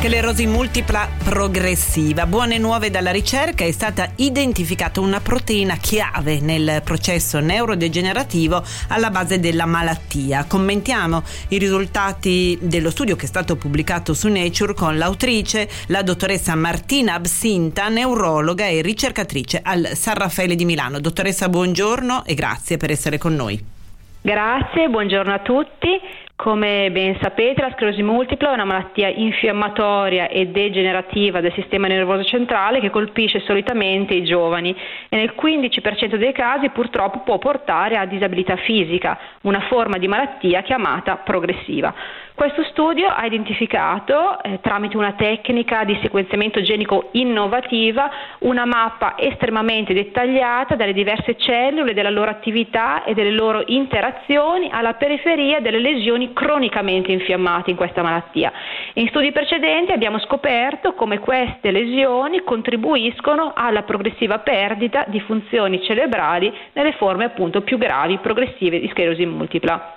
Sclerosi multipla progressiva. Buone nuove dalla ricerca, è stata identificata una proteina chiave nel processo neurodegenerativo alla base della malattia. Commentiamo i risultati dello studio che è stato pubblicato su Nature con l'autrice, la dottoressa Martina Absinta, neurologa e ricercatrice al San Raffaele di Milano. Dottoressa, buongiorno e grazie per essere con noi. Grazie, buongiorno a tutti. Come ben sapete, la sclerosi multipla è una malattia infiammatoria e degenerativa del sistema nervoso centrale che colpisce solitamente i giovani e nel 15% dei casi purtroppo può portare a disabilità fisica, una forma di malattia chiamata progressiva. Questo studio ha identificato, eh, tramite una tecnica di sequenziamento genico innovativa, una mappa estremamente dettagliata delle diverse cellule, della loro attività e delle loro interazioni alla periferia delle lesioni cronicamente infiammate in questa malattia. In studi precedenti abbiamo scoperto come queste lesioni contribuiscono alla progressiva perdita di funzioni cerebrali nelle forme appunto più gravi progressive di sclerosi multipla.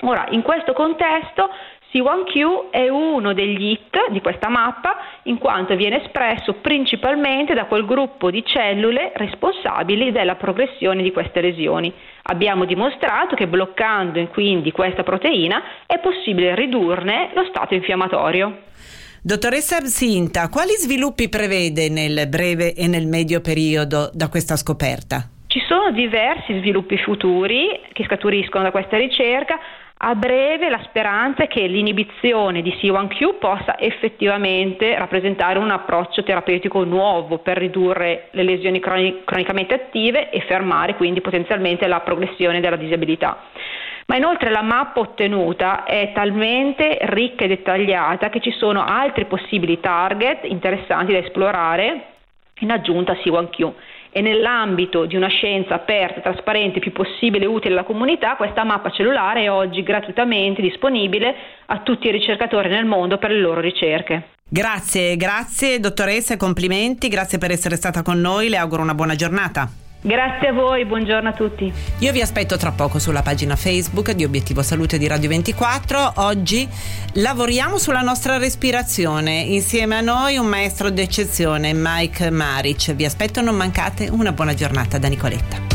Ora, in questo contesto C1Q è uno degli hit di questa mappa in quanto viene espresso principalmente da quel gruppo di cellule responsabili della progressione di queste lesioni. Abbiamo dimostrato che bloccando quindi questa proteina è possibile ridurne lo stato infiammatorio. Dottoressa Absinta, quali sviluppi prevede nel breve e nel medio periodo da questa scoperta? Ci sono diversi sviluppi futuri che scaturiscono da questa ricerca, a breve la speranza è che l'inibizione di C1Q possa effettivamente rappresentare un approccio terapeutico nuovo per ridurre le lesioni croni- cronicamente attive e fermare quindi potenzialmente la progressione della disabilità. Ma inoltre la mappa ottenuta è talmente ricca e dettagliata che ci sono altri possibili target interessanti da esplorare in aggiunta a C1Q e nell'ambito di una scienza aperta, trasparente, più possibile utile alla comunità, questa mappa cellulare è oggi gratuitamente disponibile a tutti i ricercatori nel mondo per le loro ricerche. Grazie, grazie dottoressa, complimenti, grazie per essere stata con noi, le auguro una buona giornata. Grazie a voi, buongiorno a tutti. Io vi aspetto tra poco sulla pagina Facebook di Obiettivo Salute di Radio 24. Oggi lavoriamo sulla nostra respirazione. Insieme a noi un maestro d'eccezione, Mike Maric. Vi aspetto, non mancate. Una buona giornata da Nicoletta.